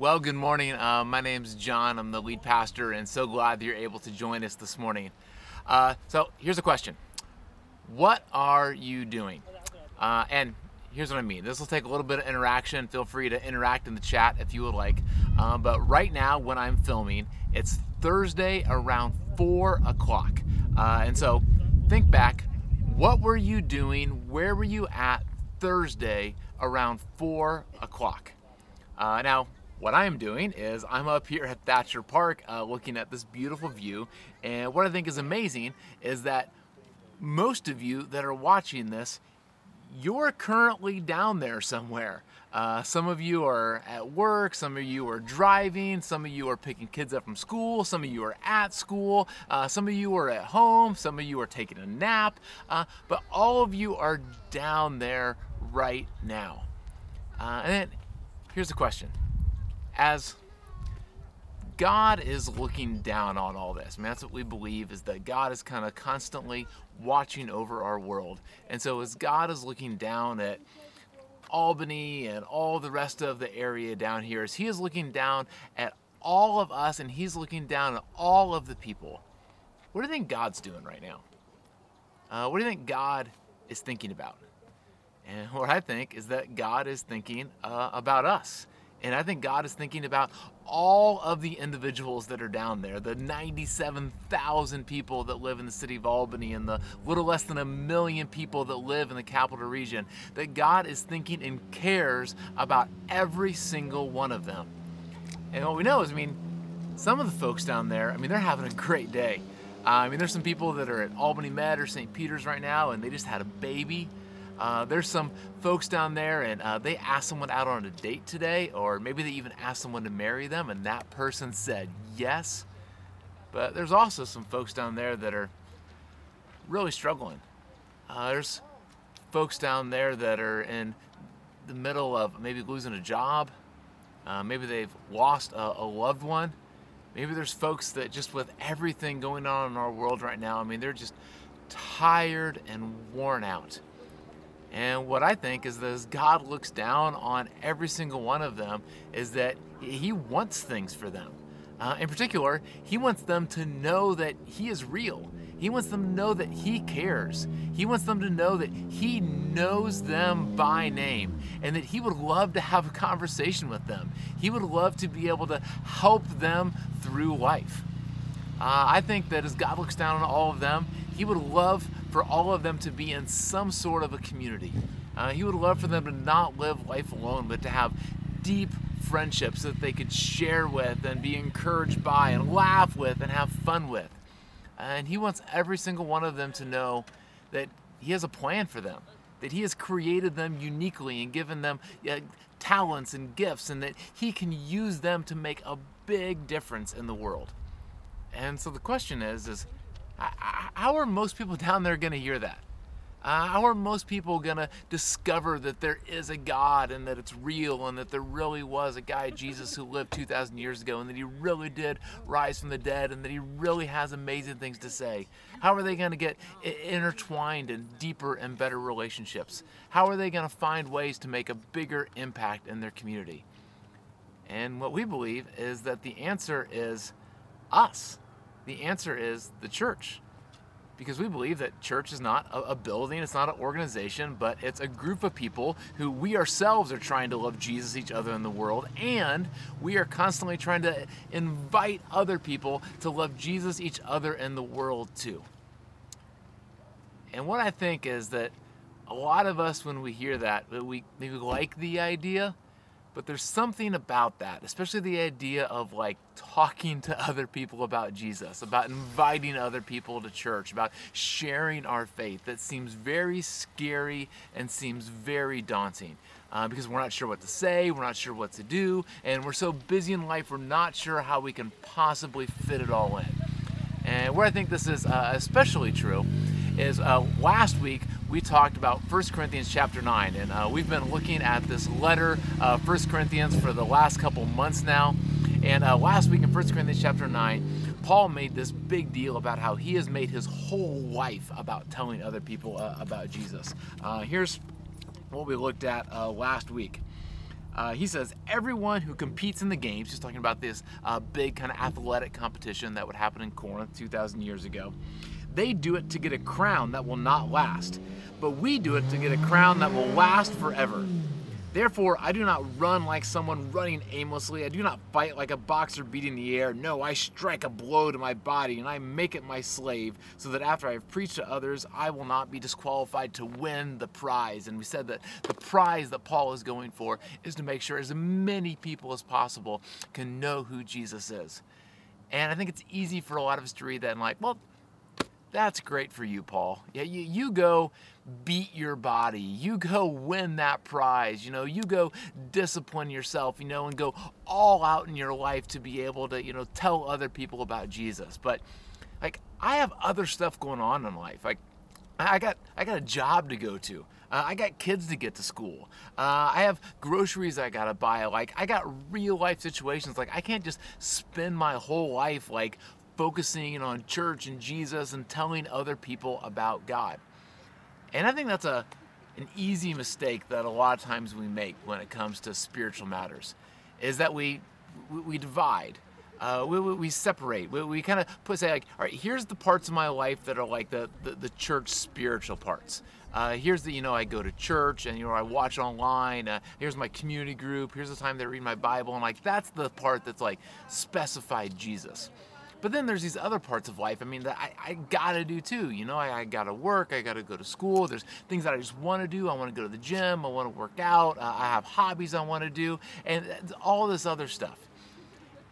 Well, good morning. Uh, my name's John. I'm the lead pastor, and so glad that you're able to join us this morning. Uh, so, here's a question What are you doing? Uh, and here's what I mean this will take a little bit of interaction. Feel free to interact in the chat if you would like. Uh, but right now, when I'm filming, it's Thursday around 4 o'clock. Uh, and so, think back what were you doing? Where were you at Thursday around 4 o'clock? Uh, now, what I'm doing is I'm up here at Thacher Park uh, looking at this beautiful view. And what I think is amazing is that most of you that are watching this, you're currently down there somewhere. Uh, some of you are at work, some of you are driving, some of you are picking kids up from school, some of you are at school, uh, some of you are at home, some of you are taking a nap, uh, but all of you are down there right now. Uh, and then here's the question as God is looking down on all this. I mean, that's what we believe is that God is kind of constantly watching over our world. And so, as God is looking down at Albany and all the rest of the area down here, as He is looking down at all of us and He's looking down at all of the people, what do you think God's doing right now? Uh, what do you think God is thinking about? And what I think is that God is thinking uh, about us. And I think God is thinking about all of the individuals that are down there, the 97,000 people that live in the city of Albany and the little less than a million people that live in the capital region, that God is thinking and cares about every single one of them. And what we know is, I mean, some of the folks down there, I mean, they're having a great day. Uh, I mean, there's some people that are at Albany Med or St. Peter's right now, and they just had a baby. Uh, there's some folks down there and uh, they asked someone out on a date today, or maybe they even asked someone to marry them, and that person said yes. But there's also some folks down there that are really struggling. Uh, there's folks down there that are in the middle of maybe losing a job, uh, maybe they've lost a, a loved one. Maybe there's folks that just with everything going on in our world right now, I mean, they're just tired and worn out. And what I think is that as God looks down on every single one of them, is that He wants things for them. Uh, in particular, He wants them to know that He is real. He wants them to know that He cares. He wants them to know that He knows them by name and that He would love to have a conversation with them. He would love to be able to help them through life. Uh, I think that as God looks down on all of them, He would love for all of them to be in some sort of a community. Uh, he would love for them to not live life alone, but to have deep friendships that they could share with and be encouraged by and laugh with and have fun with. And he wants every single one of them to know that he has a plan for them, that he has created them uniquely and given them uh, talents and gifts, and that he can use them to make a big difference in the world. And so the question is, is how are most people down there going to hear that? Uh, how are most people going to discover that there is a God and that it's real and that there really was a guy, Jesus, who lived 2,000 years ago and that he really did rise from the dead and that he really has amazing things to say? How are they going to get intertwined in deeper and better relationships? How are they going to find ways to make a bigger impact in their community? And what we believe is that the answer is us. The answer is the church. Because we believe that church is not a, building, it's not an organization, but it's a group of people who we ourselves are trying to love Jesus, each other in the world, and we are constantly trying to invite other people to love Jesus, each other in the world too. And what I think is that a lot of us, when we hear that, we, we like the idea, but there's something about that, especially the idea of like talking to other people about Jesus, about inviting other people to church, about sharing our faith that seems very scary and seems very daunting. Uh, because we're not sure what to say, we're not sure what to do, and we're so busy in life, we're not sure how we can possibly fit it all in. And where I think this is uh, especially true is uh, last week we talked about 1 Corinthians chapter 9, and uh, we've been looking at this letter, uh, 1 Corinthians, for the last couple months now. And uh, last week in 1 Corinthians chapter 9, Paul made this big deal about how he has made his whole life about telling other people uh, about Jesus. Uh, here's what we looked at uh, last week. Uh, he says everyone who competes in the games, he's talking about this uh, big kind of athletic competition that would happen in Corinth 2,000 years ago, they do it to get a crown that will not last. But we do it to get a crown that will last forever. Therefore, I do not run like someone running aimlessly. I do not fight like a boxer beating the air. No, I strike a blow to my body and I make it my slave, so that after I have preached to others, I will not be disqualified to win the prize. And we said that the prize that Paul is going for is to make sure as many people as possible can know who Jesus is. And I think it's easy for a lot of us to read that and like, well, that's great for you, Paul. Yeah, you, you go beat your body. You go win that prize. You know, you go discipline yourself, you know, and go all out in your life to be able to, you know, tell other people about Jesus. But like I have other stuff going on in life. Like I got I got a job to go to. Uh, I got kids to get to school. Uh, I have groceries I gotta buy. Like I got real life situations. Like I can't just spend my whole life like focusing on church and Jesus and telling other people about God. And I think that's a an easy mistake that a lot of times we make when it comes to spiritual matters, is that we we, divide. Uh, we, we, separate. We, we kind of put say like, all right, here's the parts of my life that are like the the, the church spiritual parts. Uh, here's the you know I go to church and you know I watch online. Uh, here's my community group. Here's the time I read my Bible and like that's the part that's like specified Jesus. But then there's these other parts of life, I mean, that I, I gotta do too. You know, I, I, gotta work, I gotta go to school. There's things that I just wanna do. I wanna go to the gym, I wanna work out, uh, I have hobbies I wanna do, and all this other stuff.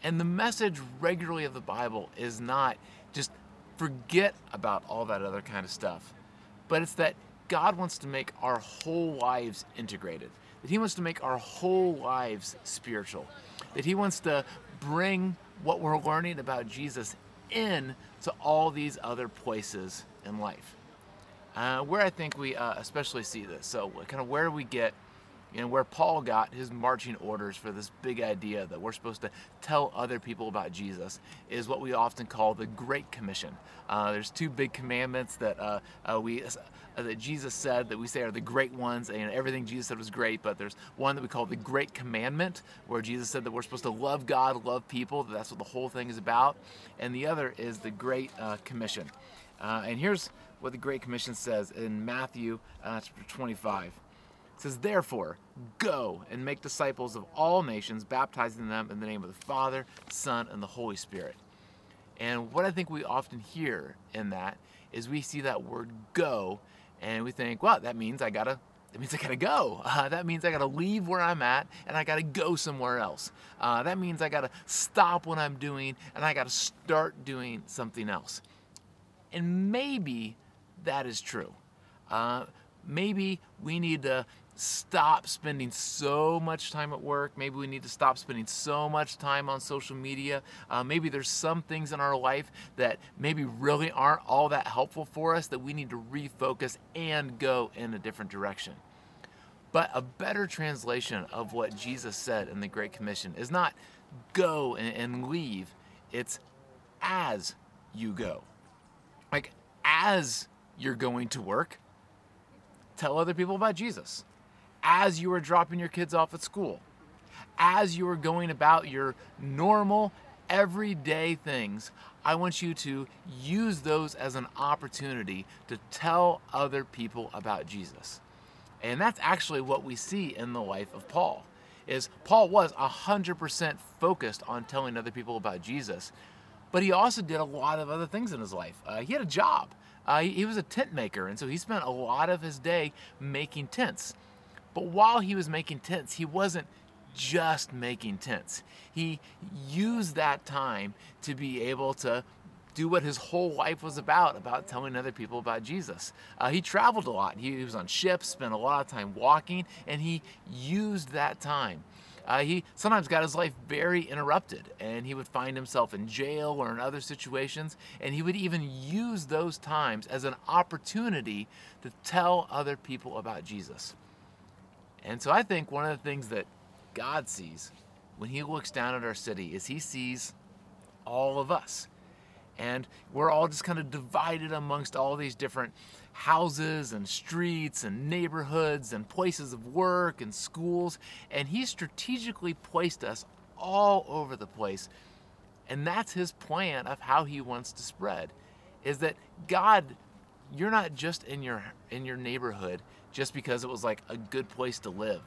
And the message regularly of the Bible is not just forget about all that other kind of stuff, but it's that God wants to make our whole lives integrated, that He wants to make our whole lives spiritual, that He wants to bring what we're learning about Jesus in to all these other places in life. Uh, where I think we uh, especially see this. So, kind of where do we get, you know, where Paul got his marching orders for this big idea that we're supposed to tell other people about Jesus is what we often call the Great Commission. Uh, there's two big commandments that uh, uh, we uh, that Jesus said that we say are the great ones, and everything Jesus said was great, but there's one that we call the Great Commandment, where Jesus said that we're supposed to love God, love people, that that's what the whole thing is about. And the other is the Great uh, Commission. Uh, and here's what the Great Commission says in Matthew uh, chapter 25. It says, Therefore, go and make disciples of all nations, baptizing them in the name of the Father, Son, and the Holy Spirit. And what I think we often hear in that is we see that word go and we think, well, that means I gotta that means I gotta go. Uh, that means I gotta leave where I'm at and I gotta go somewhere else. Uh, that means I gotta stop what I'm doing and I gotta start doing something else. And maybe that is true. Uh, maybe we need to stop spending so much time at work. Maybe we need to stop spending so much time on social media. Uh, maybe there's some things in our life that maybe really aren't all that helpful for us that we need to refocus and go in a different direction. But a better translation of what Jesus said in the Great Commission is not go and, and leave, it's as you go. Like, as you're going to work, tell other people about Jesus as you are dropping your kids off at school, as you are going about your normal, everyday things, I want you to use those as an opportunity to tell other people about Jesus. And that's actually what we see in the life of Paul. Is Paul was 100% focused on telling other people about Jesus, but he also did a lot of other things in his life. Uh, he had a job. Uh, he, he was a tent maker, and so he spent a lot of his day making tents. But while he was making tents, he wasn't just making tents. He used that time to be able to do what his whole life was about about telling other people about Jesus. Uh, he traveled a lot. He, he, was on ships, spent a lot of time walking, and he used that time. Uh, he sometimes got his life very interrupted, and he would find himself in jail or in other situations, and he would even use those times as an opportunity to tell other people about Jesus. And so I think one of the things that God sees when He looks down at our city is He sees all of us. and we're all just kind of divided amongst all these different houses and streets and neighborhoods and places of work and schools. And He strategically placed us all over the place. And that's His plan of how He wants to spread. Is that God, you're not just in your in your neighborhood just because it was like a good place to live.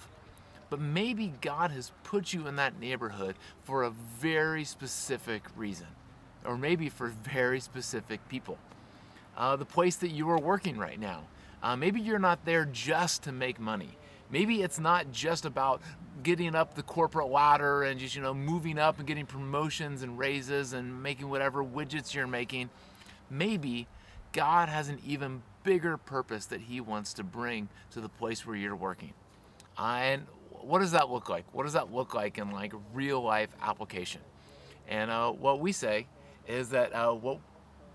But maybe God has put you in that neighborhood for a very specific reason, or maybe for very specific people uh, the place that you are working right now. Uh, maybe you're not there just to make money. Maybe it's not just about getting up the corporate ladder and just you know moving up and getting promotions and raises and making whatever widgets you're making. Maybe God has an even bigger purpose that He wants to bring to the place where you're working. And what does that look like? What does that look like in like real life application? And uh, what we say is that uh, what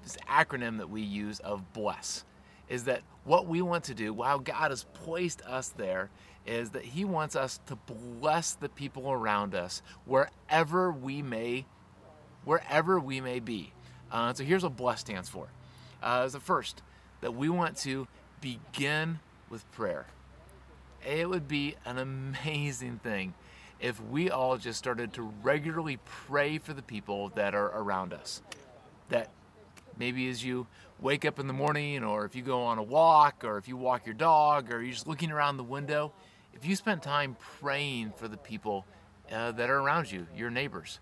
this acronym that we use of bless is that what we want to do while God has placed us there is that he wants us to bless the people around us wherever we may wherever we may be. Uh, so here's what bless stands for. Uh, the first, that we want to begin with prayer. It would be an amazing thing if we all just started to regularly pray for the people that are around us. That Maybe as you wake up in the morning, or if you go on a walk, or if you walk your dog, or you're just looking around the window, if you spend time praying for the people uh, that are around you, your neighbors.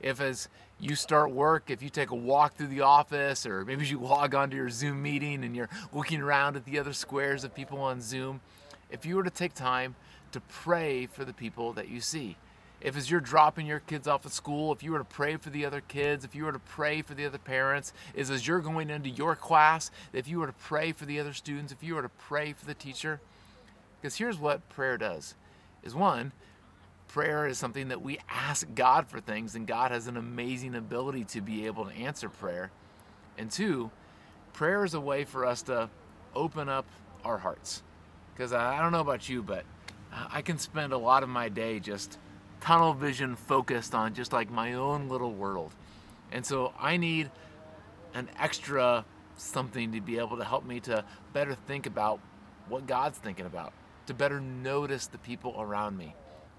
If as you start work, if you take a walk through the office, or maybe you log onto your Zoom meeting and you're looking around at the other squares of people on Zoom, if you were to take time to pray for the people that you see, if as you're dropping your kids off at school, if you were to pray for the other kids, if you were to pray for the other parents, is as you're going into your class, if you were to pray for the other students, if you were to pray for the teacher. Because here's what prayer does is one, prayer is something that we ask God for things, and God has an amazing ability to be able to answer prayer. And two, prayer is a way for us to open up our hearts. Because I don't know about you, but I can spend a lot of my day just tunnel vision focused on just like my own little world. And so I need an extra something to be able to help me to better think about what God's thinking about, to better notice the people around me.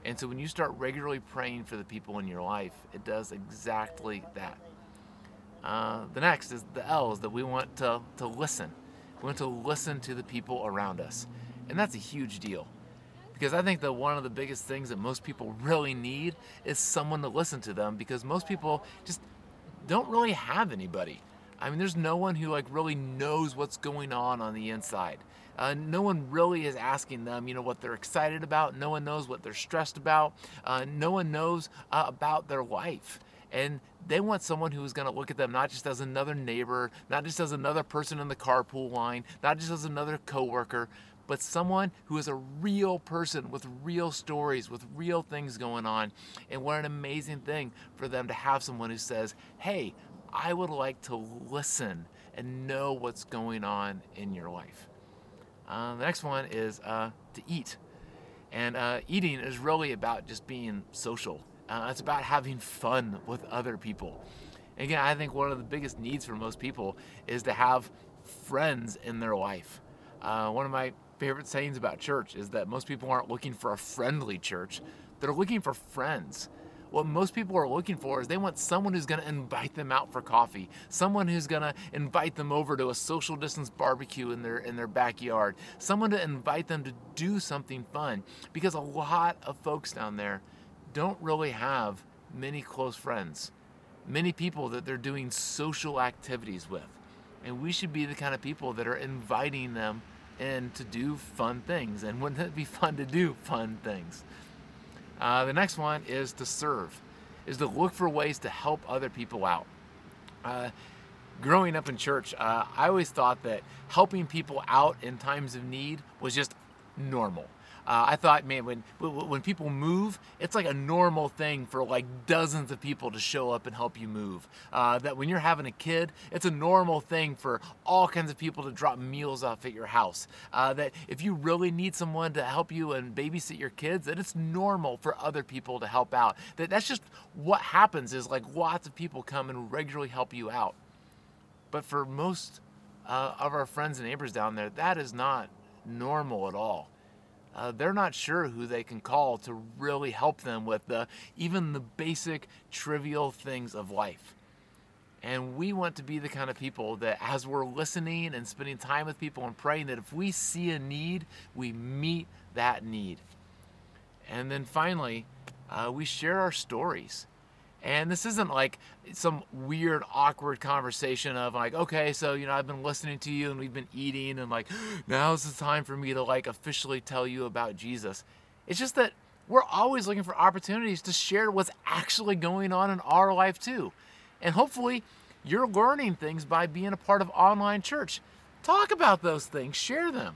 And so when you start regularly praying for the people in your life, it does exactly that. Uh, the next is the L's that we want to, to listen. We want to listen to the people around us. And that's a huge deal. Because I think that one of the biggest things that most people really need is someone to listen to them because most people just don't really have anybody. I mean, there's no one who like really knows what's going on on the inside. Uh, no one really is asking them, you know, what they're excited about. No one knows what they're stressed about. Uh, no one knows uh, about their life. And they want someone who is going to look at them not just as another neighbor, not just as another person in the carpool line, not just as another coworker, but someone who is a real person with real stories, with real things going on. And what an amazing thing for them to have someone who says, Hey, I would like to listen and know what's going on in your life. Uh, the next one is uh, to eat. And uh, eating is really about just being social, uh, it's about having fun with other people. again, I think one of the biggest needs for most people is to have friends in their life. Uh, one of my favorite sayings about church is that most people aren't looking for a friendly church, they're looking for friends. What most people are looking for is they want someone who's going to invite them out for coffee, someone who's going to invite them over to a social distance barbecue in their in their backyard, someone to invite them to do something fun because a lot of folks down there don't really have many close friends, many people that they're doing social activities with. And we should be the kind of people that are inviting them and to do fun things. And wouldn't it be fun to do fun things? Uh, the next one is to serve, is to look for ways to help other people out. Uh, growing up in church, uh, I always thought that helping people out in times of need was just normal. Uh, I thought, man, when when people move, it's like a normal thing for like dozens of people to show up and help you move. Uh, that when you're having a kid, it's a normal thing for all kinds of people to drop meals off at your house. Uh, that if you really need someone to help you and babysit your kids, that it's normal for other people to help out. That that's just what happens. Is like lots of people come and regularly help you out. But for most uh, of our friends and neighbors down there, that is not normal at all. Uh, they're not sure who they can call to really help them with the even the basic trivial things of life. And we want to be the kind of people that, as we're listening and spending time with people and praying, that if we see a need, we meet that need. And then finally, uh, we share our stories. And this isn't like some weird, awkward conversation of like, okay, so, you know, I've been listening to you and we've been eating and like, now's the time for me to like officially tell you about Jesus. It's just that we're always looking for opportunities to share what's actually going on in our life too. And hopefully, you're learning things by being a part of online church. Talk about those things, share them.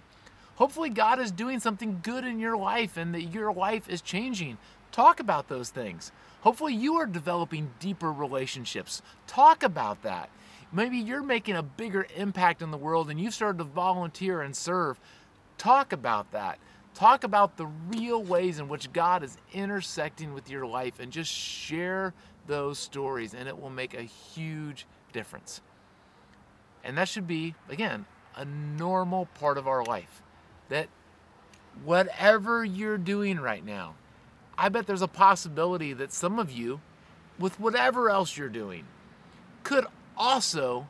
Hopefully, God is doing something good in your life and that your life is changing. Talk about those things. Hopefully, you are developing deeper relationships. Talk about that. Maybe you're making a bigger impact in the world and you've started to volunteer and serve. Talk about that. Talk about the real ways in which God is intersecting with your life and just share those stories, and it will make a huge difference. And that should be, again, a normal part of our life. That whatever you're doing right now, I bet there's a possibility that some of you, with whatever else you're doing, could also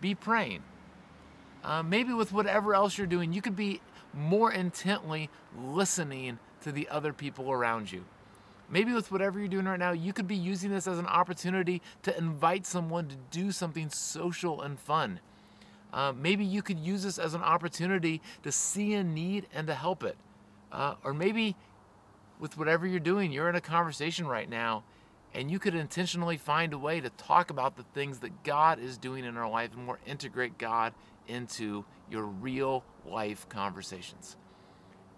be praying. Uh, maybe with whatever else you're doing, you could be more intently listening to the other people around you. Maybe with whatever you're doing right now, you could be using this as an opportunity to invite someone to do something social and fun. Uh, maybe you could use this as an opportunity to see a need and to help it. Uh, or maybe with whatever you're doing, you're in a conversation right now and you could intentionally find a way to talk about the things that God is doing in our life and more integrate God into your real life conversations.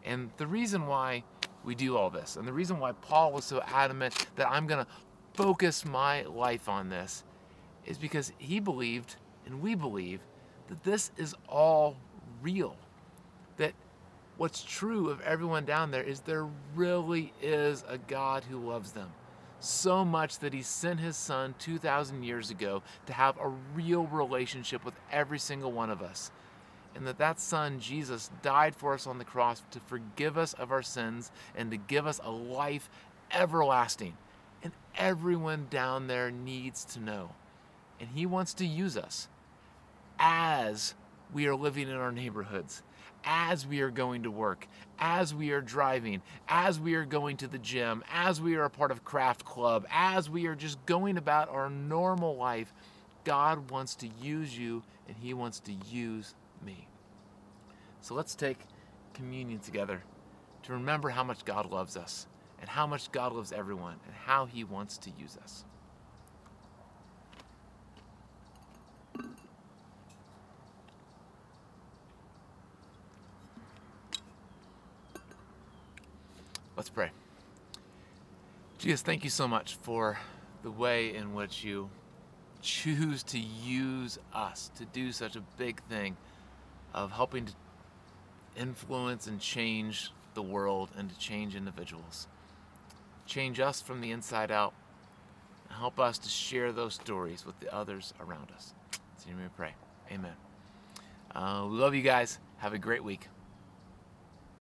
And the reason why we do all this, and the reason why Paul was so adamant that I'm going to focus my life on this, is because he believed, and we believe, that this is all real. That what's true of everyone down there is there really is a God who loves them so much that he sent his son 2,000 years ago to have a real relationship with every single one of us. And that that son, Jesus, died for us on the cross to forgive us of our sins and to give us a life everlasting. And everyone down there needs to know. And he wants to use us as we are living in our neighborhoods as we are going to work, as we are driving, as we are going to the gym, as we are a part of craft club, as we are just going about our normal life, God wants to use you and He wants to use me. So let's take communion together to remember how much God loves us and how much God loves everyone and how He wants to use us. Let's pray. Jesus, thank you so much for the way in which you choose to use us to do such a big thing of helping to influence and change the world and to change individuals. Change us from the inside out. Help us to share those stories with the others around us. So you may pray. Amen. Uh, we love you guys. Have a great week.